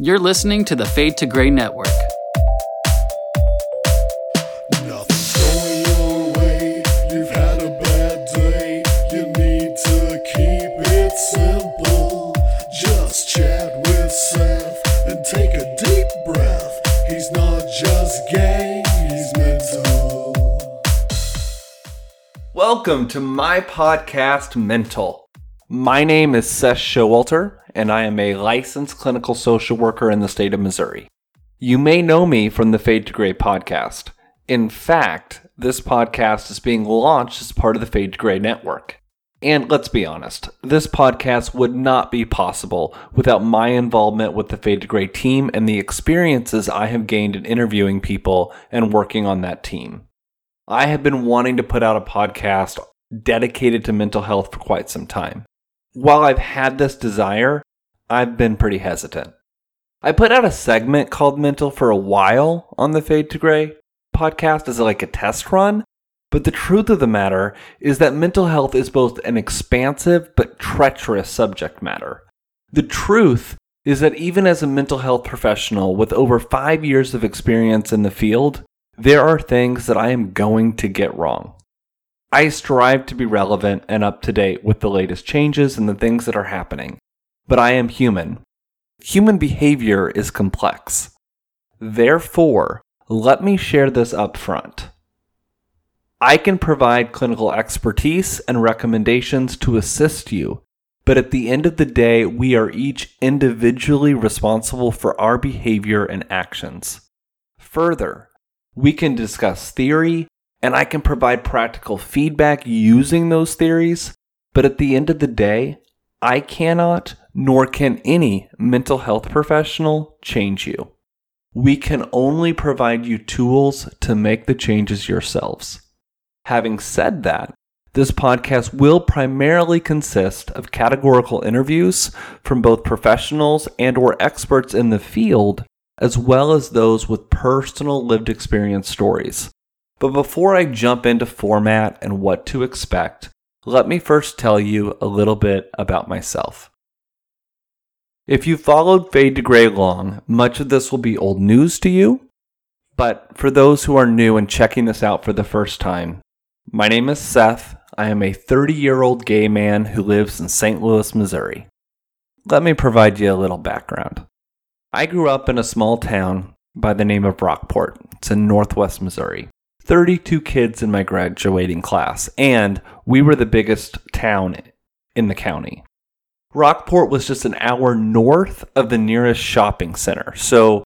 You're listening to the Fade to Gray Network. Nothing's going your way. You've had a bad day. You need to keep it simple. Just chat with Seth and take a deep breath. He's not just gay, he's mental. Welcome to my podcast, Mental. My name is Seth Showalter, and I am a licensed clinical social worker in the state of Missouri. You may know me from the Fade to Gray podcast. In fact, this podcast is being launched as part of the Fade to Gray network. And let's be honest, this podcast would not be possible without my involvement with the Fade to Gray team and the experiences I have gained in interviewing people and working on that team. I have been wanting to put out a podcast dedicated to mental health for quite some time. While I've had this desire, I've been pretty hesitant. I put out a segment called Mental for a while on the Fade to Gray podcast as like a test run, but the truth of the matter is that mental health is both an expansive but treacherous subject matter. The truth is that even as a mental health professional with over five years of experience in the field, there are things that I am going to get wrong. I strive to be relevant and up to date with the latest changes and the things that are happening. But I am human. Human behavior is complex. Therefore, let me share this up front. I can provide clinical expertise and recommendations to assist you, but at the end of the day, we are each individually responsible for our behavior and actions. Further, we can discuss theory, and I can provide practical feedback using those theories, but at the end of the day, I cannot, nor can any mental health professional change you. We can only provide you tools to make the changes yourselves. Having said that, this podcast will primarily consist of categorical interviews from both professionals and or experts in the field as well as those with personal lived experience stories. But before I jump into format and what to expect, let me first tell you a little bit about myself. If you followed Fade to Gray long, much of this will be old news to you. But for those who are new and checking this out for the first time, my name is Seth. I am a 30 year old gay man who lives in St. Louis, Missouri. Let me provide you a little background. I grew up in a small town by the name of Rockport. It's in northwest Missouri. 32 kids in my graduating class, and we were the biggest town in the county. Rockport was just an hour north of the nearest shopping center. So,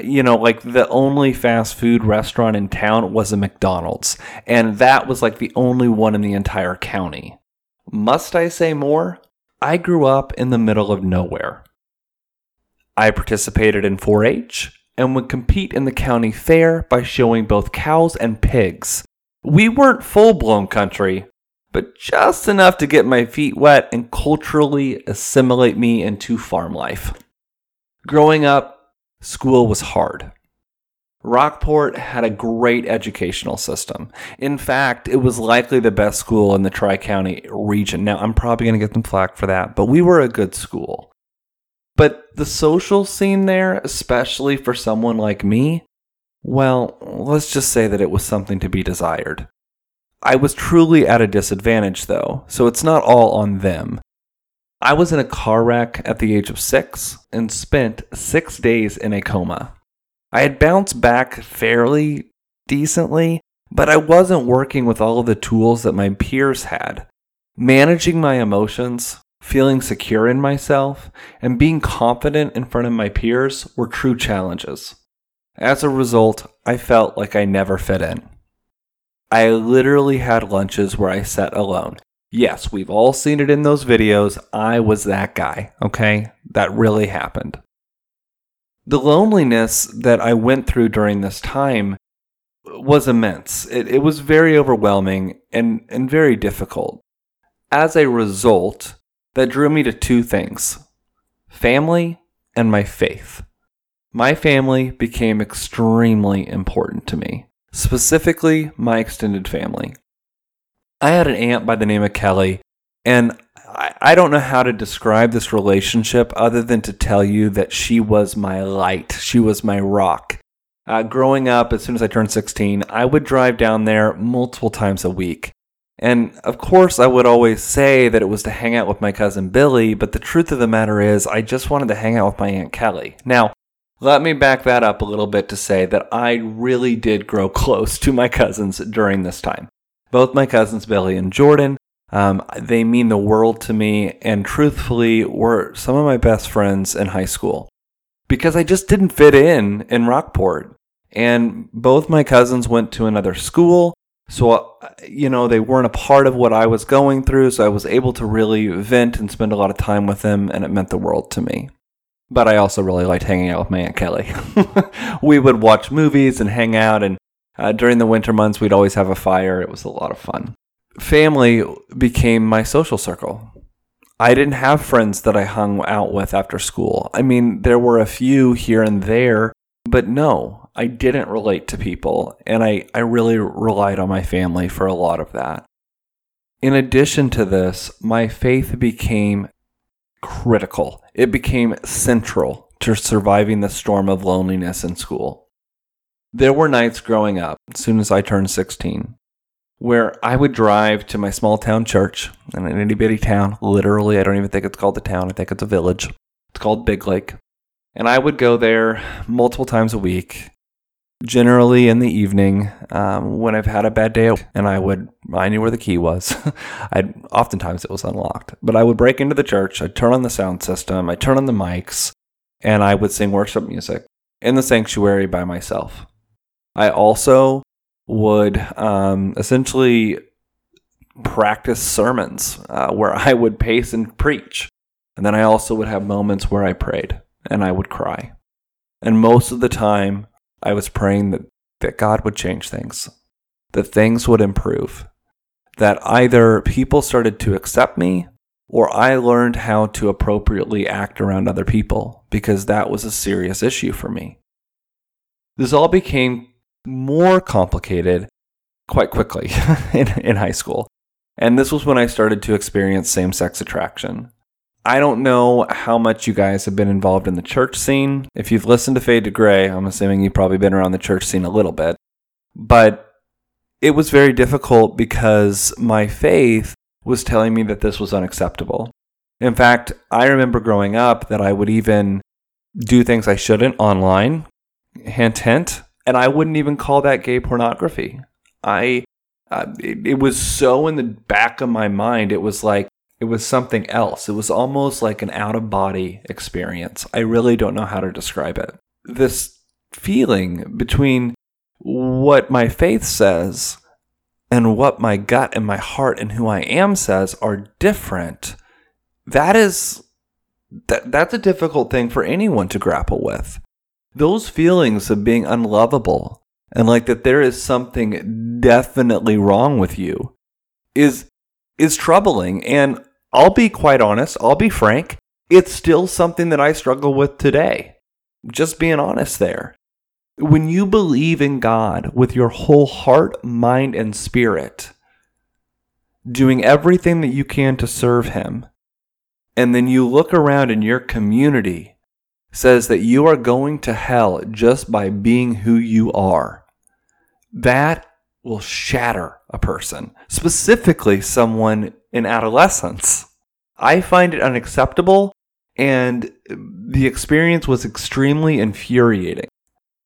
you know, like the only fast food restaurant in town was a McDonald's, and that was like the only one in the entire county. Must I say more? I grew up in the middle of nowhere. I participated in 4 H, and would compete in the county fair by showing both cows and pigs. We weren't full blown country, but just enough to get my feet wet and culturally assimilate me into farm life. Growing up, school was hard. Rockport had a great educational system. In fact, it was likely the best school in the Tri County region. Now, I'm probably going to get them flack for that, but we were a good school. But the social scene there, especially for someone like me, well, let's just say that it was something to be desired. I was truly at a disadvantage, though, so it's not all on them. I was in a car wreck at the age of six and spent six days in a coma. I had bounced back fairly decently, but I wasn't working with all of the tools that my peers had. Managing my emotions, feeling secure in myself, and being confident in front of my peers were true challenges. As a result, I felt like I never fit in. I literally had lunches where I sat alone. Yes, we've all seen it in those videos. I was that guy, okay? That really happened. The loneliness that I went through during this time was immense. It, it was very overwhelming and, and very difficult. As a result, that drew me to two things family and my faith. My family became extremely important to me, specifically my extended family. I had an aunt by the name of Kelly, and I, I don't know how to describe this relationship other than to tell you that she was my light. She was my rock. Uh, growing up, as soon as I turned 16, I would drive down there multiple times a week. And of course, I would always say that it was to hang out with my cousin Billy, but the truth of the matter is, I just wanted to hang out with my Aunt Kelly. Now, let me back that up a little bit to say that I really did grow close to my cousins during this time. Both my cousins, Billy and Jordan, um, they mean the world to me, and truthfully, were some of my best friends in high school because I just didn't fit in in Rockport. And both my cousins went to another school. So, uh, you know, they weren't a part of what I was going through. So I was able to really vent and spend a lot of time with them, and it meant the world to me. But I also really liked hanging out with my Aunt Kelly. we would watch movies and hang out, and uh, during the winter months, we'd always have a fire. It was a lot of fun. Family became my social circle. I didn't have friends that I hung out with after school. I mean, there were a few here and there, but no, I didn't relate to people, and I, I really relied on my family for a lot of that. In addition to this, my faith became critical. It became central to surviving the storm of loneliness in school. There were nights growing up, as soon as I turned 16, where I would drive to my small town church in an itty bitty town. Literally, I don't even think it's called a town, I think it's a village. It's called Big Lake. And I would go there multiple times a week, generally in the evening um, when I've had a bad day. And I would, I knew where the key was. I'd, oftentimes it was unlocked. But I would break into the church, I'd turn on the sound system, I'd turn on the mics, and I would sing worship music in the sanctuary by myself. I also would um, essentially practice sermons uh, where I would pace and preach. And then I also would have moments where I prayed and I would cry. And most of the time, I was praying that, that God would change things, that things would improve, that either people started to accept me or I learned how to appropriately act around other people because that was a serious issue for me. This all became more complicated quite quickly in, in high school. And this was when I started to experience same sex attraction. I don't know how much you guys have been involved in the church scene. If you've listened to Fade to Gray, I'm assuming you've probably been around the church scene a little bit. But it was very difficult because my faith was telling me that this was unacceptable. In fact, I remember growing up that I would even do things I shouldn't online. Hint, hint and I wouldn't even call that gay pornography. I uh, it, it was so in the back of my mind. It was like it was something else. It was almost like an out of body experience. I really don't know how to describe it. This feeling between what my faith says and what my gut and my heart and who I am says are different. That is that that's a difficult thing for anyone to grapple with those feelings of being unlovable and like that there is something definitely wrong with you is is troubling and I'll be quite honest, I'll be frank, it's still something that I struggle with today. Just being honest there. When you believe in God with your whole heart, mind, and spirit, doing everything that you can to serve Him, and then you look around in your community says that you are going to hell just by being who you are, that will shatter a person, specifically someone in adolescence. I find it unacceptable, and the experience was extremely infuriating.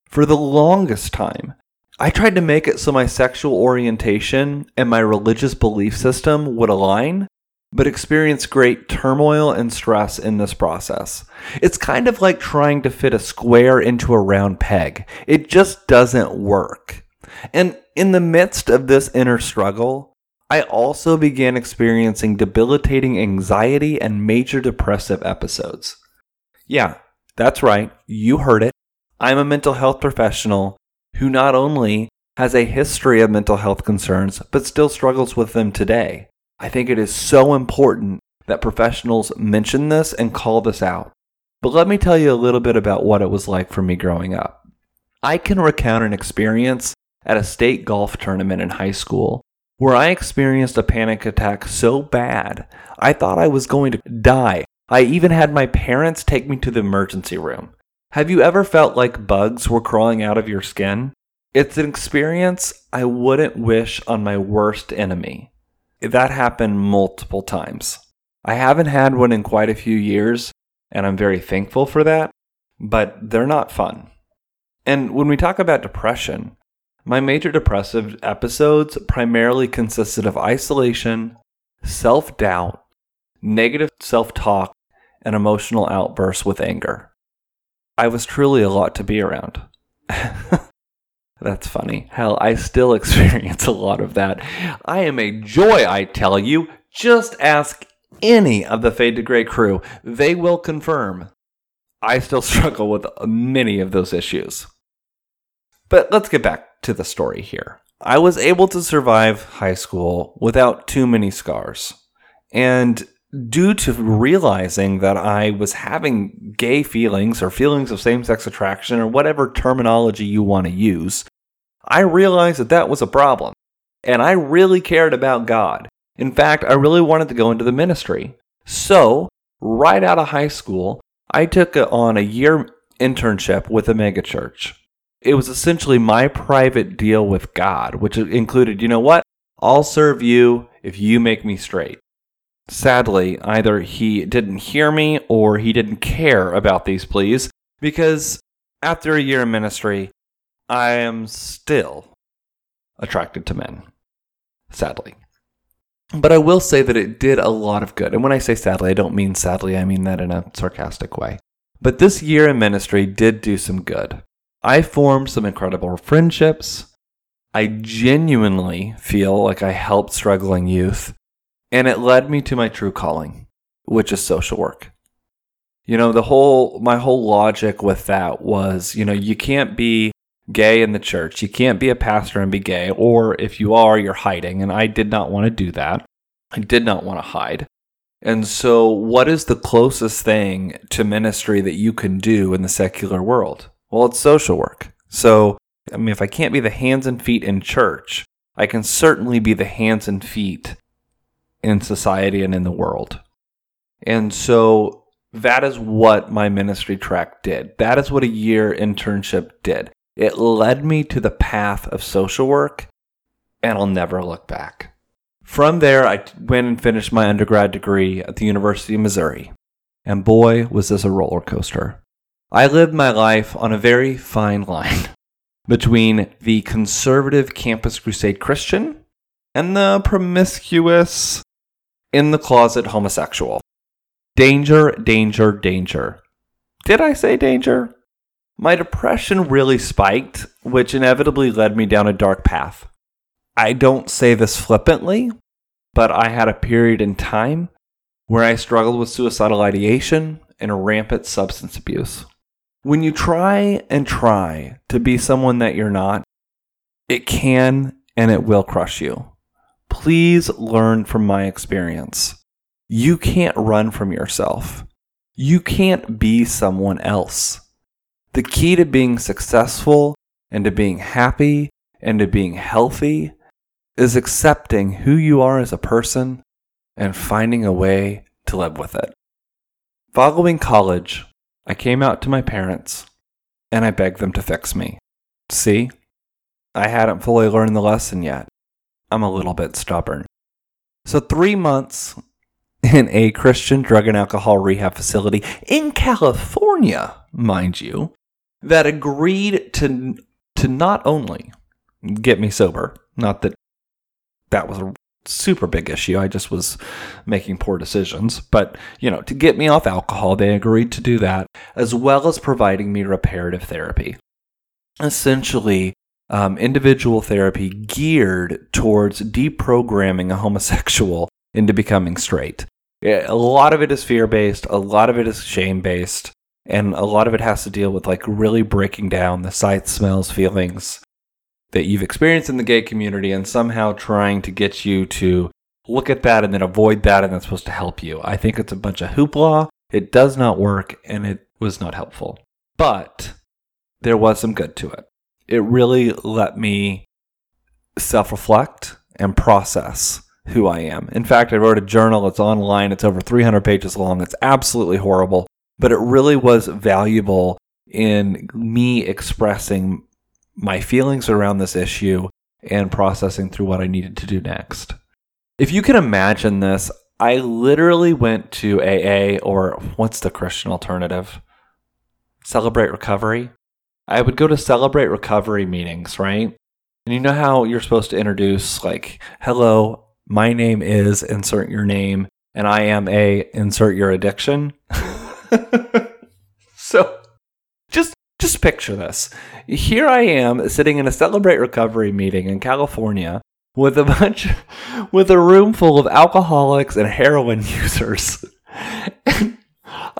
For the longest time, I tried to make it so my sexual orientation and my religious belief system would align, but experienced great turmoil and stress in this process. It's kind of like trying to fit a square into a round peg. It just doesn't work. And in the midst of this inner struggle, I also began experiencing debilitating anxiety and major depressive episodes. Yeah, that's right, you heard it. I'm a mental health professional who not only has a history of mental health concerns, but still struggles with them today. I think it is so important that professionals mention this and call this out. But let me tell you a little bit about what it was like for me growing up. I can recount an experience at a state golf tournament in high school where I experienced a panic attack so bad I thought I was going to die. I even had my parents take me to the emergency room. Have you ever felt like bugs were crawling out of your skin? It's an experience I wouldn't wish on my worst enemy. That happened multiple times. I haven't had one in quite a few years, and I'm very thankful for that, but they're not fun. And when we talk about depression, my major depressive episodes primarily consisted of isolation, self doubt, negative self talk, and emotional outbursts with anger. I was truly a lot to be around. That's funny. Hell, I still experience a lot of that. I am a joy, I tell you. Just ask any of the Fade to Gray crew. They will confirm. I still struggle with many of those issues. But let's get back to the story here. I was able to survive high school without too many scars. And due to realizing that I was having gay feelings or feelings of same sex attraction or whatever terminology you want to use, I realized that that was a problem. And I really cared about God. In fact, I really wanted to go into the ministry. So, right out of high school, I took on a year internship with a megachurch. It was essentially my private deal with God, which included, you know what? I'll serve you if you make me straight. Sadly, either he didn't hear me or he didn't care about these pleas because after a year in ministry, I am still attracted to men. Sadly. But I will say that it did a lot of good. And when I say sadly, I don't mean sadly, I mean that in a sarcastic way. But this year in ministry did do some good. I formed some incredible friendships. I genuinely feel like I helped struggling youth and it led me to my true calling, which is social work. You know, the whole, my whole logic with that was, you know, you can't be gay in the church. You can't be a pastor and be gay. Or if you are, you're hiding. And I did not want to do that. I did not want to hide. And so, what is the closest thing to ministry that you can do in the secular world? Well, it's social work. So, I mean, if I can't be the hands and feet in church, I can certainly be the hands and feet in society and in the world. And so that is what my ministry track did. That is what a year internship did. It led me to the path of social work, and I'll never look back. From there, I went and finished my undergrad degree at the University of Missouri. And boy, was this a roller coaster. I lived my life on a very fine line between the conservative Campus Crusade Christian and the promiscuous in the closet homosexual. Danger, danger, danger. Did I say danger? My depression really spiked, which inevitably led me down a dark path. I don't say this flippantly, but I had a period in time where I struggled with suicidal ideation and rampant substance abuse. When you try and try to be someone that you're not, it can and it will crush you. Please learn from my experience. You can't run from yourself. You can't be someone else. The key to being successful and to being happy and to being healthy is accepting who you are as a person and finding a way to live with it. Following college, I came out to my parents and I begged them to fix me. See, I hadn't fully learned the lesson yet. I'm a little bit stubborn. So, three months in a Christian drug and alcohol rehab facility in California, mind you, that agreed to, to not only get me sober, not that that was a super big issue. I just was making poor decisions. But, you know, to get me off alcohol, they agreed to do that, as well as providing me reparative therapy. Essentially, um, individual therapy geared towards deprogramming a homosexual into becoming straight. A lot of it is fear based, a lot of it is shame based, and a lot of it has to deal with like really breaking down the sights, smells, feelings that you've experienced in the gay community and somehow trying to get you to look at that and then avoid that and that's supposed to help you. I think it's a bunch of hoopla. It does not work and it was not helpful. But there was some good to it it really let me self reflect and process who I am. In fact, I wrote a journal. It's online. It's over 300 pages long. It's absolutely horrible, but it really was valuable in me expressing my feelings around this issue and processing through what I needed to do next. If you can imagine this, I literally went to AA or what's the Christian alternative? Celebrate Recovery. I would go to Celebrate Recovery meetings, right? And you know how you're supposed to introduce, like, hello, my name is insert your name, and I am a insert your addiction. so just picture this. Here I am sitting in a Celebrate Recovery meeting in California with a bunch with a room full of alcoholics and heroin users. And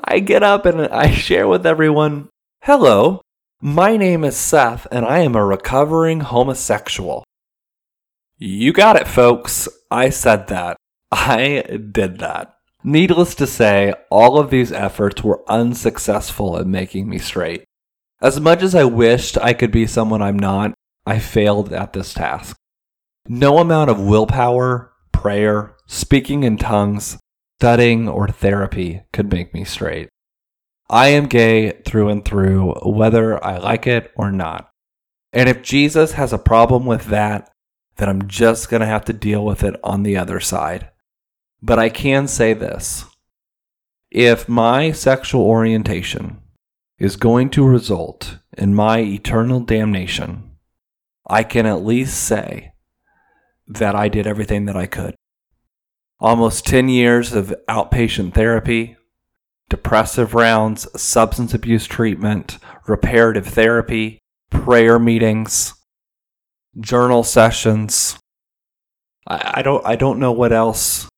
I get up and I share with everyone, "Hello, my name is Seth and I am a recovering homosexual." You got it, folks. I said that. I did that. Needless to say, all of these efforts were unsuccessful in making me straight. As much as I wished I could be someone I'm not, I failed at this task. No amount of willpower, prayer, speaking in tongues, studying, or therapy could make me straight. I am gay through and through, whether I like it or not. And if Jesus has a problem with that, then I'm just going to have to deal with it on the other side. But I can say this if my sexual orientation is going to result in my eternal damnation, I can at least say that I did everything that I could. Almost 10 years of outpatient therapy, depressive rounds, substance abuse treatment, reparative therapy, prayer meetings, journal sessions. I, I don't I don't know what else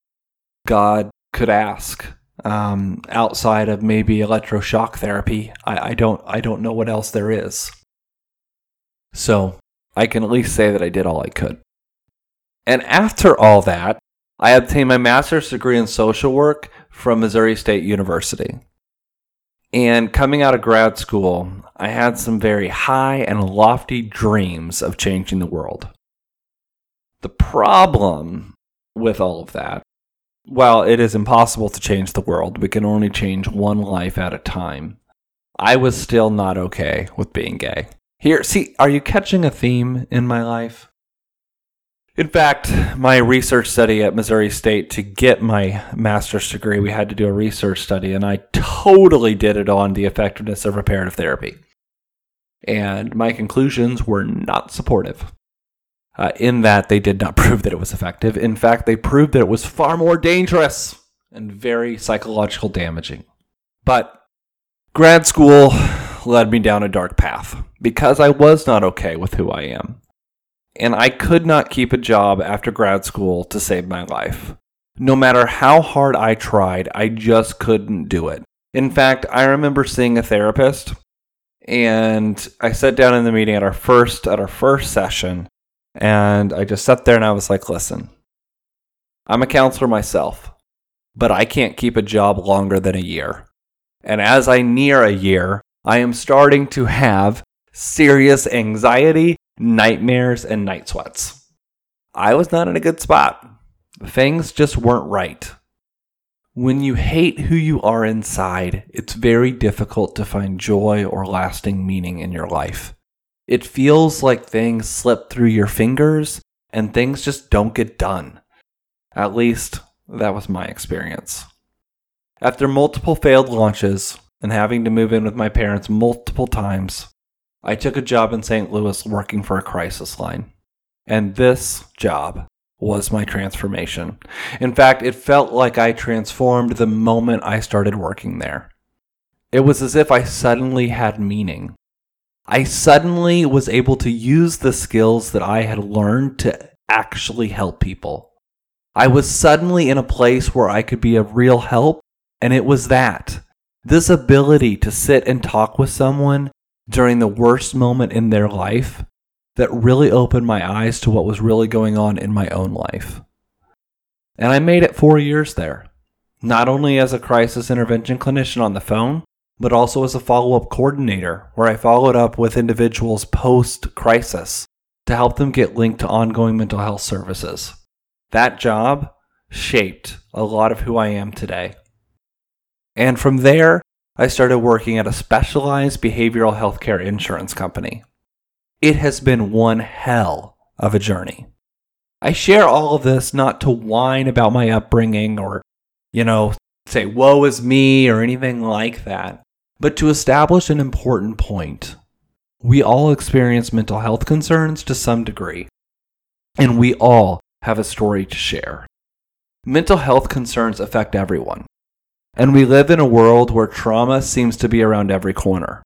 God could ask um, outside of maybe electroshock therapy. I, I don't I don't know what else there is. So I can at least say that I did all I could. And after all that, I obtained my master's degree in social work from Missouri State University. And coming out of grad school, I had some very high and lofty dreams of changing the world. The problem with all of that, while it is impossible to change the world, we can only change one life at a time. I was still not okay with being gay. Here, see, are you catching a theme in my life? In fact, my research study at Missouri State to get my master's degree, we had to do a research study, and I totally did it on the effectiveness of reparative therapy. And my conclusions were not supportive. Uh, in that they did not prove that it was effective. In fact, they proved that it was far more dangerous and very psychological damaging. But grad school led me down a dark path because I was not okay with who I am and I could not keep a job after grad school to save my life. No matter how hard I tried, I just couldn't do it. In fact, I remember seeing a therapist and I sat down in the meeting at our first at our first session and I just sat there and I was like, "Listen. I'm a counselor myself, but I can't keep a job longer than a year. And as I near a year, I am starting to have serious anxiety nightmares, and night sweats. I was not in a good spot. Things just weren't right. When you hate who you are inside, it's very difficult to find joy or lasting meaning in your life. It feels like things slip through your fingers and things just don't get done. At least, that was my experience. After multiple failed launches and having to move in with my parents multiple times, I took a job in St. Louis working for a crisis line. And this job was my transformation. In fact, it felt like I transformed the moment I started working there. It was as if I suddenly had meaning. I suddenly was able to use the skills that I had learned to actually help people. I was suddenly in a place where I could be of real help, and it was that. This ability to sit and talk with someone during the worst moment in their life that really opened my eyes to what was really going on in my own life. And I made it four years there, not only as a crisis intervention clinician on the phone, but also as a follow up coordinator, where I followed up with individuals post crisis to help them get linked to ongoing mental health services. That job shaped a lot of who I am today. And from there, I started working at a specialized behavioral healthcare insurance company. It has been one hell of a journey. I share all of this not to whine about my upbringing or, you know, say, woe is me or anything like that, but to establish an important point. We all experience mental health concerns to some degree, and we all have a story to share. Mental health concerns affect everyone, and we live in a world where trauma seems to be around every corner.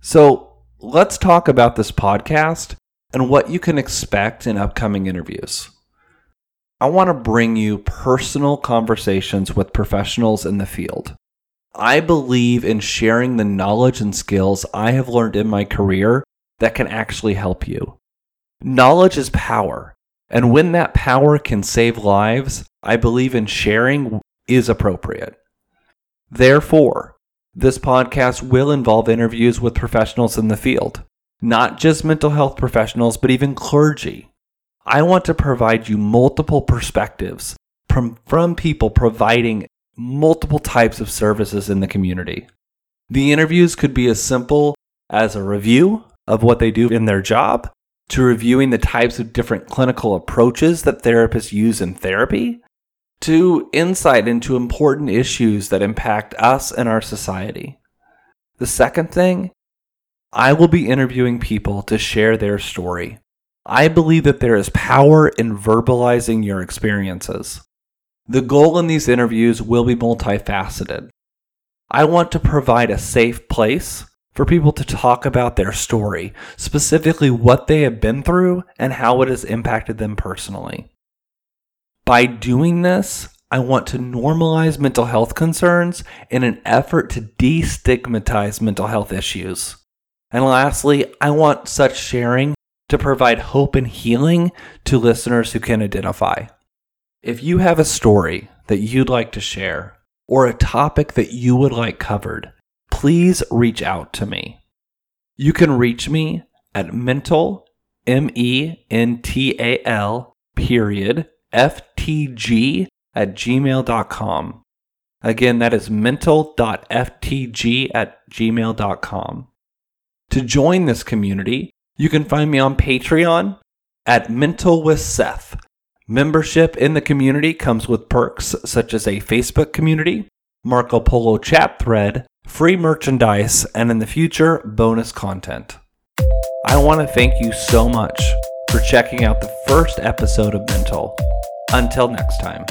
So let's talk about this podcast and what you can expect in upcoming interviews. I want to bring you personal conversations with professionals in the field. I believe in sharing the knowledge and skills I have learned in my career that can actually help you. Knowledge is power, and when that power can save lives, I believe in sharing is appropriate. Therefore, this podcast will involve interviews with professionals in the field, not just mental health professionals, but even clergy. I want to provide you multiple perspectives from, from people providing multiple types of services in the community. The interviews could be as simple as a review of what they do in their job, to reviewing the types of different clinical approaches that therapists use in therapy, to insight into important issues that impact us and our society. The second thing, I will be interviewing people to share their story. I believe that there is power in verbalizing your experiences. The goal in these interviews will be multifaceted. I want to provide a safe place for people to talk about their story, specifically what they have been through and how it has impacted them personally. By doing this, I want to normalize mental health concerns in an effort to destigmatize mental health issues. And lastly, I want such sharing to provide hope and healing to listeners who can identify. If you have a story that you'd like to share or a topic that you would like covered, please reach out to me. You can reach me at mental, M E N T A L, period, ftg at gmail.com. Again, that is mental.ftg at gmail.com. To join this community, you can find me on Patreon at Mental with Seth. Membership in the community comes with perks such as a Facebook community, Marco Polo chat thread, free merchandise, and in the future, bonus content. I want to thank you so much for checking out the first episode of Mental. Until next time.